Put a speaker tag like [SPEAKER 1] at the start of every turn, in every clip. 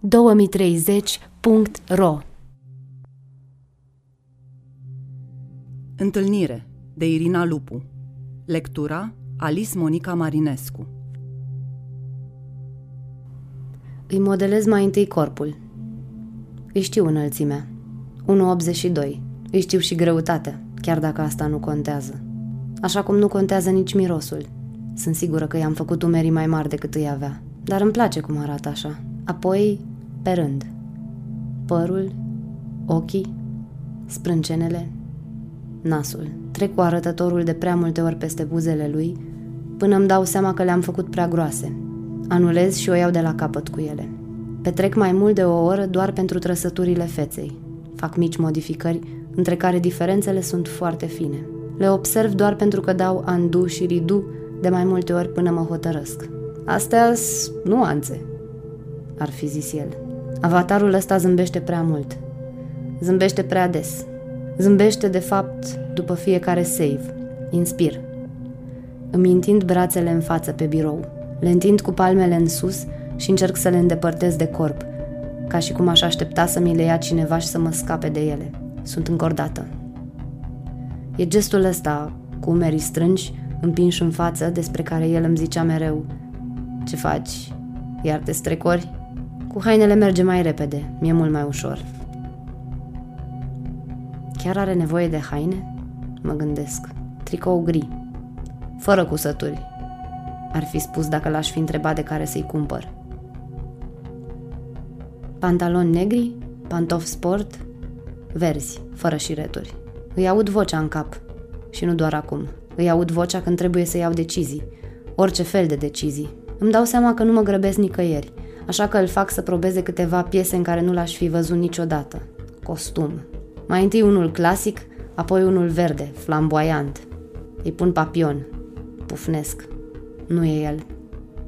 [SPEAKER 1] 2030.ro
[SPEAKER 2] Întâlnire de Irina Lupu Lectura Alice Monica Marinescu
[SPEAKER 1] Îi modelez mai întâi corpul. Îi știu înălțimea. 1,82. Îi știu și greutatea, chiar dacă asta nu contează. Așa cum nu contează nici mirosul. Sunt sigură că i-am făcut umerii mai mari decât îi avea. Dar îmi place cum arată așa. Apoi, pe rând. Părul, ochii, sprâncenele, nasul. Trec cu arătătorul de prea multe ori peste buzele lui, până îmi dau seama că le-am făcut prea groase. Anulez și o iau de la capăt cu ele. Petrec mai mult de o oră doar pentru trăsăturile feței. Fac mici modificări, între care diferențele sunt foarte fine. Le observ doar pentru că dau andu și ridu de mai multe ori până mă hotărăsc. Astea sunt nuanțe, ar fi zis el. Avatarul ăsta zâmbește prea mult. Zâmbește prea des. Zâmbește, de fapt, după fiecare save. Inspir. Îmi întind brațele în față pe birou. Le întind cu palmele în sus și încerc să le îndepărtez de corp, ca și cum aș aștepta să mi le ia cineva și să mă scape de ele. Sunt încordată. E gestul ăsta, cu umerii strângi, împinși în față, despre care el îmi zicea mereu Ce faci? Iar te strecori? Cu hainele merge mai repede, mi-e mult mai ușor. Chiar are nevoie de haine? Mă gândesc. Tricou gri, fără cusături. Ar fi spus dacă l-aș fi întrebat de care să-i cumpăr. Pantaloni negri, pantofi sport, verzi, fără șireturi. Îi aud vocea în cap. Și nu doar acum. Îi aud vocea când trebuie să iau decizii. Orice fel de decizii. Îmi dau seama că nu mă grăbesc nicăieri, așa că îl fac să probeze câteva piese în care nu l-aș fi văzut niciodată. Costum. Mai întâi unul clasic, apoi unul verde, flamboyant. Îi pun papion. Pufnesc. Nu e el.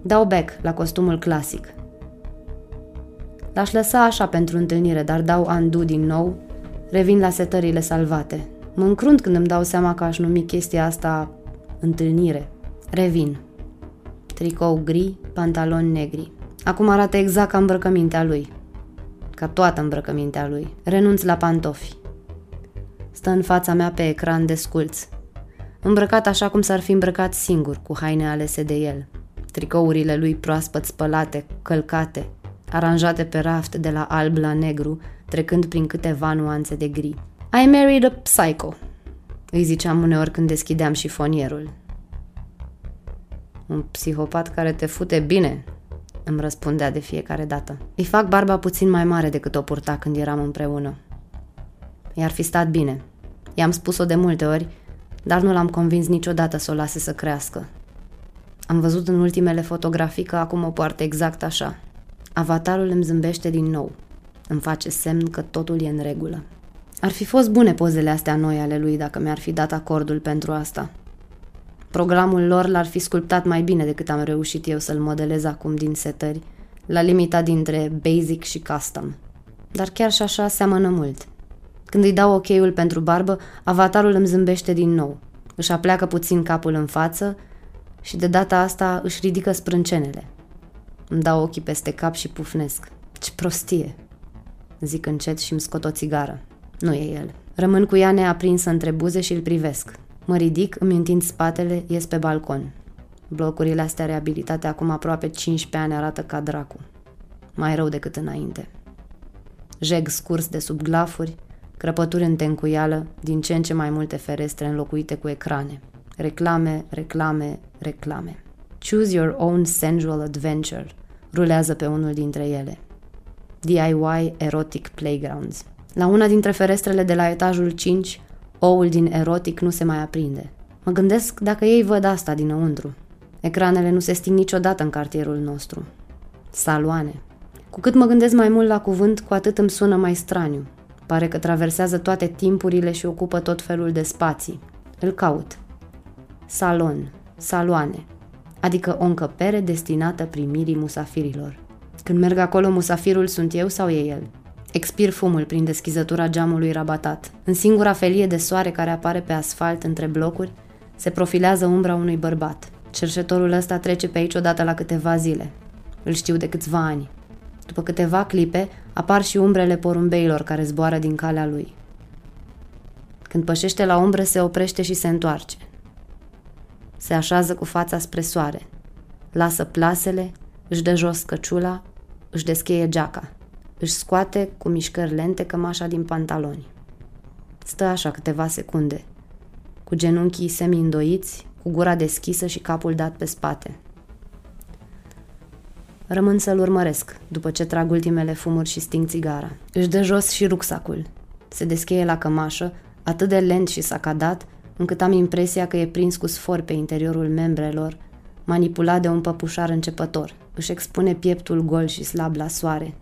[SPEAKER 1] Dau back la costumul clasic. L-aș lăsa așa pentru întâlnire, dar dau undo din nou, revin la setările salvate. Mă încrunt când îmi dau seama că aș numi chestia asta întâlnire. Revin. Tricou gri, pantaloni negri. Acum arată exact ca îmbrăcămintea lui. Ca toată îmbrăcămintea lui. Renunț la pantofi. Stă în fața mea pe ecran de sculț. Îmbrăcat așa cum s-ar fi îmbrăcat singur, cu haine alese de el. Tricourile lui proaspăt spălate, călcate, aranjate pe raft de la alb la negru, trecând prin câteva nuanțe de gri. I married a psycho, îi ziceam uneori când deschideam șifonierul. Un psihopat care te fute bine, îmi răspundea de fiecare dată. Îi fac barba puțin mai mare decât o purta când eram împreună. I-ar fi stat bine. I-am spus-o de multe ori, dar nu l-am convins niciodată să o lase să crească. Am văzut în ultimele fotografii că acum o poartă exact așa. Avatarul îmi zâmbește din nou. Îmi face semn că totul e în regulă. Ar fi fost bune pozele astea noi ale lui dacă mi-ar fi dat acordul pentru asta. Programul lor l-ar fi sculptat mai bine decât am reușit eu să-l modelez acum din setări, la limita dintre basic și custom. Dar chiar și așa seamănă mult. Când îi dau ok-ul pentru barbă, avatarul îmi zâmbește din nou. Își apleacă puțin capul în față și de data asta își ridică sprâncenele. Îmi dau ochii peste cap și pufnesc. Ce prostie! Zic încet și îmi scot o țigară. Nu e el. Rămân cu ea neaprinsă între buze și îl privesc. Mă ridic, îmi întind spatele, ies pe balcon. Blocurile astea reabilitate acum aproape 15 ani arată ca dracu. Mai rău decât înainte. Jeg scurs de sub glafuri, crăpături în tencuială, din ce în ce mai multe ferestre înlocuite cu ecrane. Reclame, reclame, reclame. Choose your own sensual adventure rulează pe unul dintre ele. DIY Erotic Playgrounds. La una dintre ferestrele de la etajul 5, oul din erotic nu se mai aprinde. Mă gândesc dacă ei văd asta dinăuntru. Ecranele nu se sting niciodată în cartierul nostru. Saloane. Cu cât mă gândesc mai mult la cuvânt, cu atât îmi sună mai straniu. Pare că traversează toate timpurile și ocupă tot felul de spații. Îl caut. Salon, saloane, adică o încăpere destinată primirii musafirilor. Când merg acolo, musafirul sunt eu sau e el? Expir fumul prin deschizătura geamului rabatat. În singura felie de soare care apare pe asfalt între blocuri, se profilează umbra unui bărbat. Cerșetorul ăsta trece pe aici odată la câteva zile. Îl știu de câțiva ani. După câteva clipe, apar și umbrele porumbeilor care zboară din calea lui. Când pășește la umbră, se oprește și se întoarce. Se așează cu fața spre soare. Lasă plasele, își dă jos căciula, își descheie geaca. Își scoate cu mișcări lente cămașa din pantaloni. Stă așa câteva secunde, cu genunchii semi-îndoiți, cu gura deschisă și capul dat pe spate. Rămân să-l urmăresc, după ce trag ultimele fumuri și sting țigara. Își dă jos și rucsacul. Se descheie la cămașă, atât de lent și sacadat, încât am impresia că e prins cu sfor pe interiorul membrelor, manipulat de un păpușar începător. Își expune pieptul gol și slab la soare.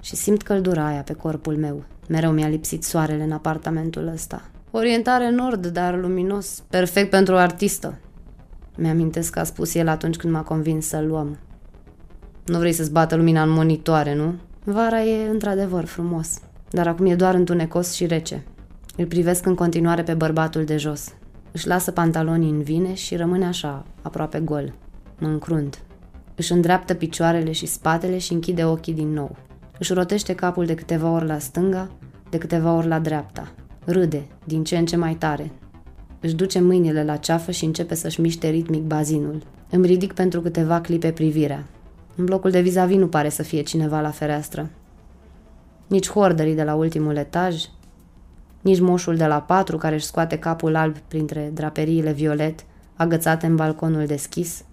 [SPEAKER 1] Și simt căldura aia pe corpul meu. Mereu mi-a lipsit soarele în apartamentul ăsta. Orientare nord, dar luminos. Perfect pentru o artistă. Mi-amintesc că a spus el atunci când m-a convins să-l luăm. Nu vrei să-ți bată lumina în monitoare, nu? Vara e într-adevăr frumos, dar acum e doar întunecos și rece. Îl privesc în continuare pe bărbatul de jos. Își lasă pantalonii în vine și rămâne așa, aproape gol. Mă încrunt. Își îndreaptă picioarele și spatele și închide ochii din nou. Își rotește capul de câteva ori la stânga, de câteva ori la dreapta. Râde, din ce în ce mai tare. Își duce mâinile la ceafă și începe să-și miște ritmic bazinul. Îmi ridic pentru câteva clipe privirea. În blocul de vis nu pare să fie cineva la fereastră. Nici horderii de la ultimul etaj, nici moșul de la patru care își scoate capul alb printre draperiile violet, agățate în balconul deschis.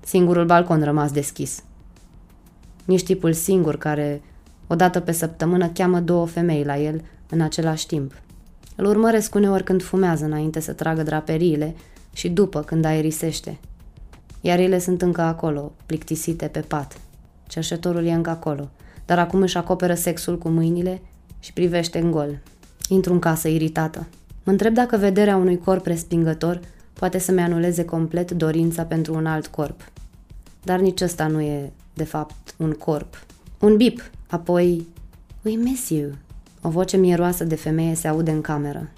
[SPEAKER 1] Singurul balcon rămas deschis. Nici tipul singur care, odată pe săptămână, cheamă două femei la el în același timp. Îl urmăresc uneori când fumează înainte să tragă draperiile și după când aerisește – iar ele sunt încă acolo, plictisite pe pat. Cerșetorul e încă acolo, dar acum își acoperă sexul cu mâinile și privește în gol. Intru în casă iritată. Mă întreb dacă vederea unui corp respingător poate să-mi anuleze complet dorința pentru un alt corp. Dar nici ăsta nu e, de fapt, un corp. Un bip, apoi... We miss you. O voce mieroasă de femeie se aude în cameră.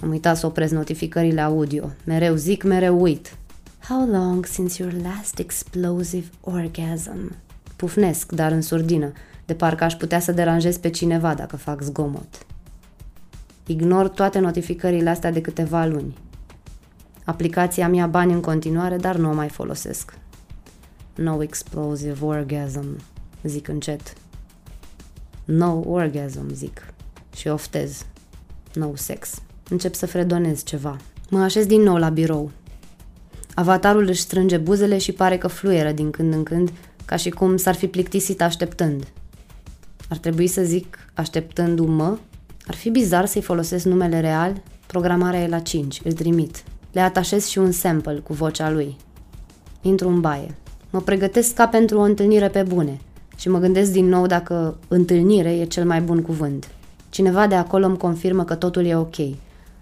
[SPEAKER 1] Am uitat să opresc notificările audio. Mereu zic, mereu uit. How long since your last explosive orgasm? Pufnesc, dar în surdină, de parcă aș putea să deranjez pe cineva dacă fac zgomot. Ignor toate notificările astea de câteva luni. Aplicația mea bani în continuare, dar nu o mai folosesc. No explosive orgasm, zic încet. No orgasm, zic. Și oftez. No sex. Încep să fredonez ceva. Mă așez din nou la birou. Avatarul își strânge buzele și pare că fluieră din când în când, ca și cum s-ar fi plictisit așteptând. Ar trebui să zic așteptându-mă? Ar fi bizar să-i folosesc numele real? Programarea e la 5, îl trimit. Le atașez și un sample cu vocea lui. Intru în baie. Mă pregătesc ca pentru o întâlnire pe bune și mă gândesc din nou dacă întâlnire e cel mai bun cuvânt. Cineva de acolo îmi confirmă că totul e ok.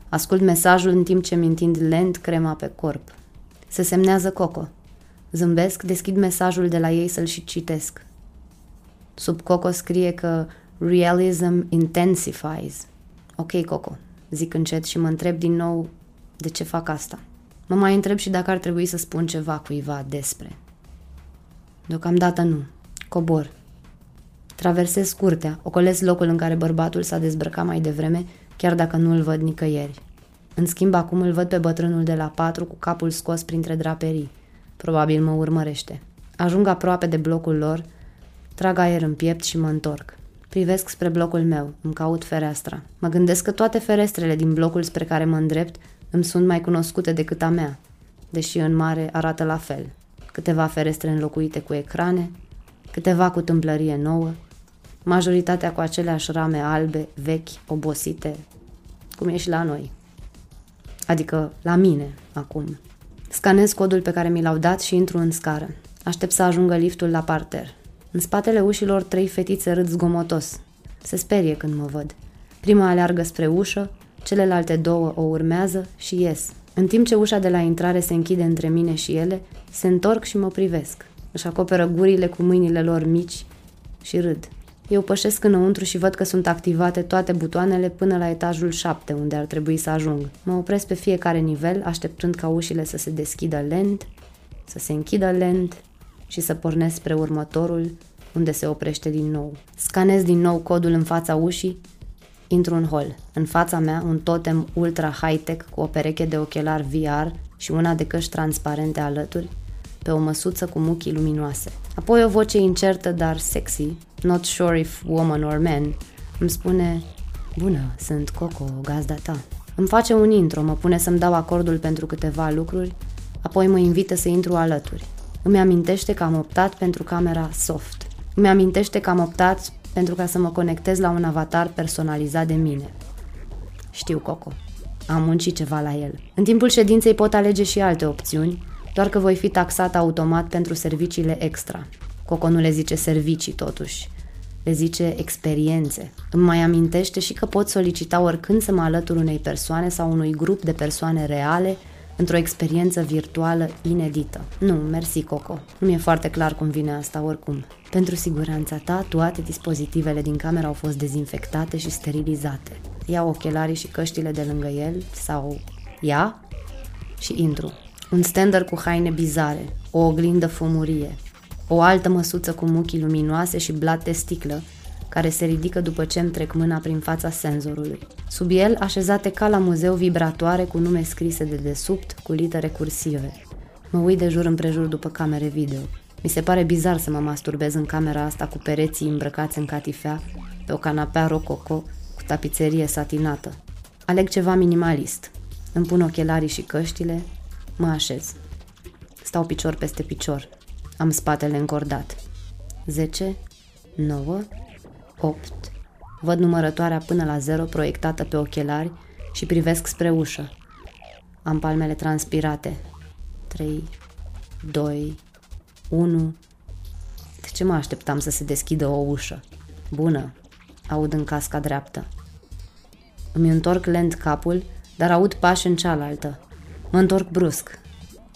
[SPEAKER 1] Ascult mesajul în timp ce mi întind lent crema pe corp. Se semnează Coco. Zâmbesc, deschid mesajul de la ei să-l și citesc. Sub Coco scrie că Realism intensifies. Ok, Coco, zic încet și mă întreb din nou de ce fac asta. Mă mai întreb și dacă ar trebui să spun ceva cuiva despre. Deocamdată nu. Cobor. Traversez curtea, ocolesc locul în care bărbatul s-a dezbrăcat mai devreme, chiar dacă nu îl văd nicăieri. În schimb, acum îl văd pe bătrânul de la patru cu capul scos printre draperii. Probabil mă urmărește. Ajung aproape de blocul lor, trag aer în piept și mă întorc. Privesc spre blocul meu, îmi caut fereastra. Mă gândesc că toate ferestrele din blocul spre care mă îndrept îmi sunt mai cunoscute decât a mea, deși în mare arată la fel. Câteva ferestre înlocuite cu ecrane, câteva cu tâmplărie nouă, majoritatea cu aceleași rame albe, vechi, obosite, cum e și la noi. Adică la mine, acum. Scanez codul pe care mi l-au dat și intru în scară. Aștept să ajungă liftul la parter. În spatele ușilor trei fetițe râd zgomotos. Se sperie când mă văd. Prima aleargă spre ușă, celelalte două o urmează și ies. În timp ce ușa de la intrare se închide între mine și ele, se întorc și mă privesc. Își acoperă gurile cu mâinile lor mici și râd. Eu pășesc înăuntru și văd că sunt activate toate butoanele până la etajul 7, unde ar trebui să ajung. Mă opresc pe fiecare nivel, așteptând ca ușile să se deschidă lent, să se închidă lent și să pornesc spre următorul, unde se oprește din nou. Scanez din nou codul în fața ușii, intru în hol. În fața mea, un totem ultra high-tech cu o pereche de ochelari VR și una de căști transparente alături, pe o măsuță cu muchii luminoase. Apoi o voce incertă, dar sexy, not sure if woman or man, îmi spune Bună, sunt Coco, gazda ta. Îmi face un intro, mă pune să-mi dau acordul pentru câteva lucruri, apoi mă invită să intru alături. Îmi amintește că am optat pentru camera soft. Îmi amintește că am optat pentru ca să mă conectez la un avatar personalizat de mine. Știu, Coco. Am muncit ceva la el. În timpul ședinței pot alege și alte opțiuni, doar că voi fi taxat automat pentru serviciile extra. Coco nu le zice servicii, totuși. Le zice experiențe. Îmi mai amintește și că pot solicita oricând să mă alătur unei persoane sau unui grup de persoane reale într-o experiență virtuală inedită. Nu, mersi, Coco. Nu mi-e foarte clar cum vine asta oricum. Pentru siguranța ta, toate dispozitivele din cameră au fost dezinfectate și sterilizate. Iau ochelarii și căștile de lângă el sau ia și intru. Un stander cu haine bizare, o oglindă fumurie, o altă măsuță cu muchii luminoase și blat de sticlă, care se ridică după ce îmi trec mâna prin fața senzorului. Sub el, așezate ca la muzeu vibratoare cu nume scrise de desubt cu litere cursive. Mă uit de jur împrejur după camere video. Mi se pare bizar să mă masturbez în camera asta cu pereții îmbrăcați în catifea, pe o canapea rococo cu tapiserie satinată. Aleg ceva minimalist. Îmi pun ochelarii și căștile, mă așez. Stau picior peste picior. Am spatele încordat. 10, 9, 8. Văd numărătoarea până la 0 proiectată pe ochelari și privesc spre ușă. Am palmele transpirate. 3, 2, 1. De ce mă așteptam să se deschidă o ușă? Bună, aud în casca dreaptă. Îmi întorc lent capul, dar aud pași în cealaltă. Mă întorc brusc.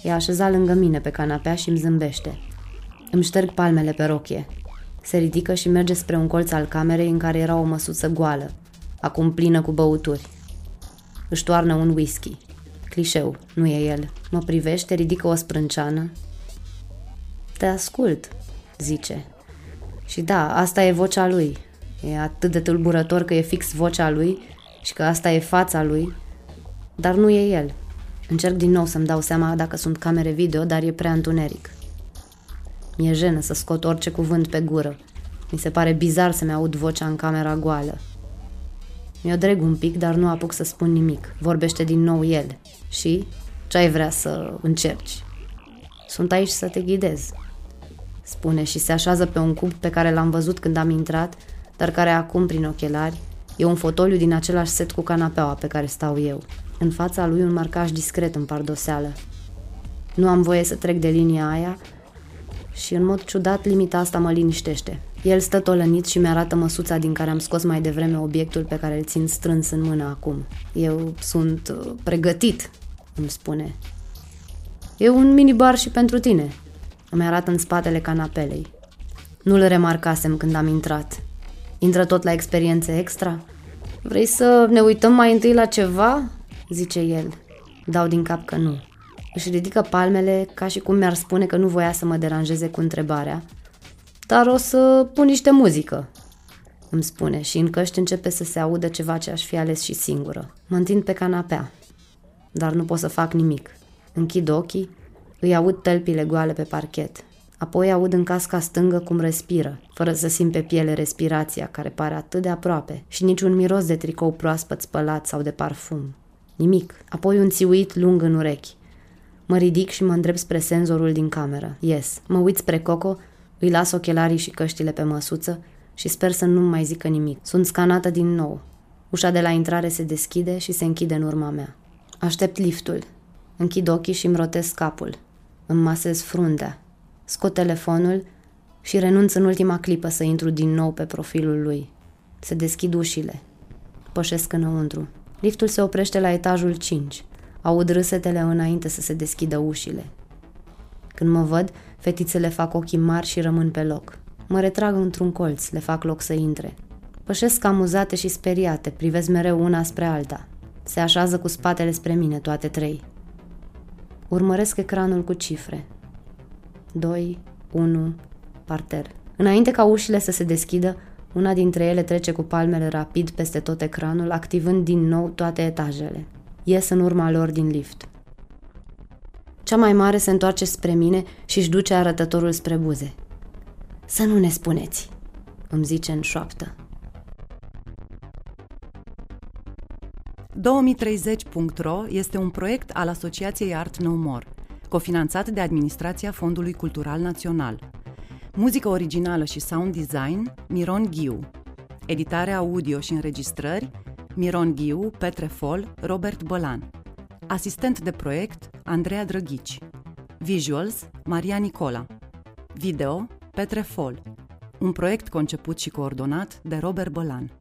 [SPEAKER 1] E așezat lângă mine pe canapea și îmi zâmbește. Îmi șterg palmele pe rochie. Se ridică și merge spre un colț al camerei în care era o măsuță goală, acum plină cu băuturi. Își toarnă un whisky. Clișeu, nu e el. Mă privește, ridică o sprânceană. Te ascult, zice. Și da, asta e vocea lui. E atât de tulburător că e fix vocea lui și că asta e fața lui, dar nu e el. Încerc din nou să-mi dau seama dacă sunt camere video, dar e prea întuneric. Mi-e jenă să scot orice cuvânt pe gură. Mi se pare bizar să-mi aud vocea în camera goală. Mi-o dreg un pic, dar nu apuc să spun nimic. Vorbește din nou el. Și? Ce ai vrea să încerci? Sunt aici să te ghidez. Spune și se așează pe un cub pe care l-am văzut când am intrat, dar care acum, prin ochelari, e un fotoliu din același set cu canapeaua pe care stau eu. În fața lui un marcaj discret în pardoseală. Nu am voie să trec de linia aia, și în mod ciudat limita asta mă liniștește. El stă tolănit și mi-arată măsuța din care am scos mai devreme obiectul pe care îl țin strâns în mână acum. Eu sunt uh, pregătit, îmi spune. E un minibar și pentru tine. Îmi arată în spatele canapelei. Nu-l remarcasem când am intrat. Intră tot la experiențe extra? Vrei să ne uităm mai întâi la ceva? Zice el. Dau din cap că nu. Își ridică palmele ca și cum mi-ar spune că nu voia să mă deranjeze cu întrebarea. Dar o să pun niște muzică, îmi spune și în căști începe să se audă ceva ce aș fi ales și singură. Mă întind pe canapea, dar nu pot să fac nimic. Închid ochii, îi aud tălpile goale pe parchet. Apoi aud în casca stângă cum respiră, fără să simt pe piele respirația, care pare atât de aproape, și niciun miros de tricou proaspăt spălat sau de parfum. Nimic. Apoi un țiuit lung în urechi. Mă ridic și mă îndrept spre senzorul din cameră. Yes. Mă uit spre Coco, îi las ochelarii și căștile pe măsuță și sper să nu mai zică nimic. Sunt scanată din nou. Ușa de la intrare se deschide și se închide în urma mea. Aștept liftul. Închid ochii și îmi rotesc capul. Îmi masez fruntea. Scot telefonul și renunț în ultima clipă să intru din nou pe profilul lui. Se deschid ușile. Pășesc înăuntru. Liftul se oprește la etajul 5. Aud râsetele înainte să se deschidă ușile. Când mă văd, fetițele fac ochii mari și rămân pe loc. Mă retrag într-un colț, le fac loc să intre. Pășesc amuzate și speriate, privesc mereu una spre alta. Se așează cu spatele spre mine, toate trei. Urmăresc ecranul cu cifre. 2, 1, parter. Înainte ca ușile să se deschidă, una dintre ele trece cu palmele rapid peste tot ecranul, activând din nou toate etajele. Ies în urma lor din lift. Cea mai mare se întoarce spre mine și își duce arătătorul spre buze. Să nu ne spuneți, îmi zice în șoaptă.
[SPEAKER 2] 2030.ro este un proiect al Asociației Art No More, cofinanțat de Administrația Fondului Cultural Național. Muzică originală și sound design, Miron Ghiu. Editare audio și înregistrări, Miron Ghiu, Petre Fol, Robert Bălan. Asistent de proiect, Andreea Drăghici. Visuals, Maria Nicola. Video, Petre Fol. Un proiect conceput și coordonat de Robert Bălan.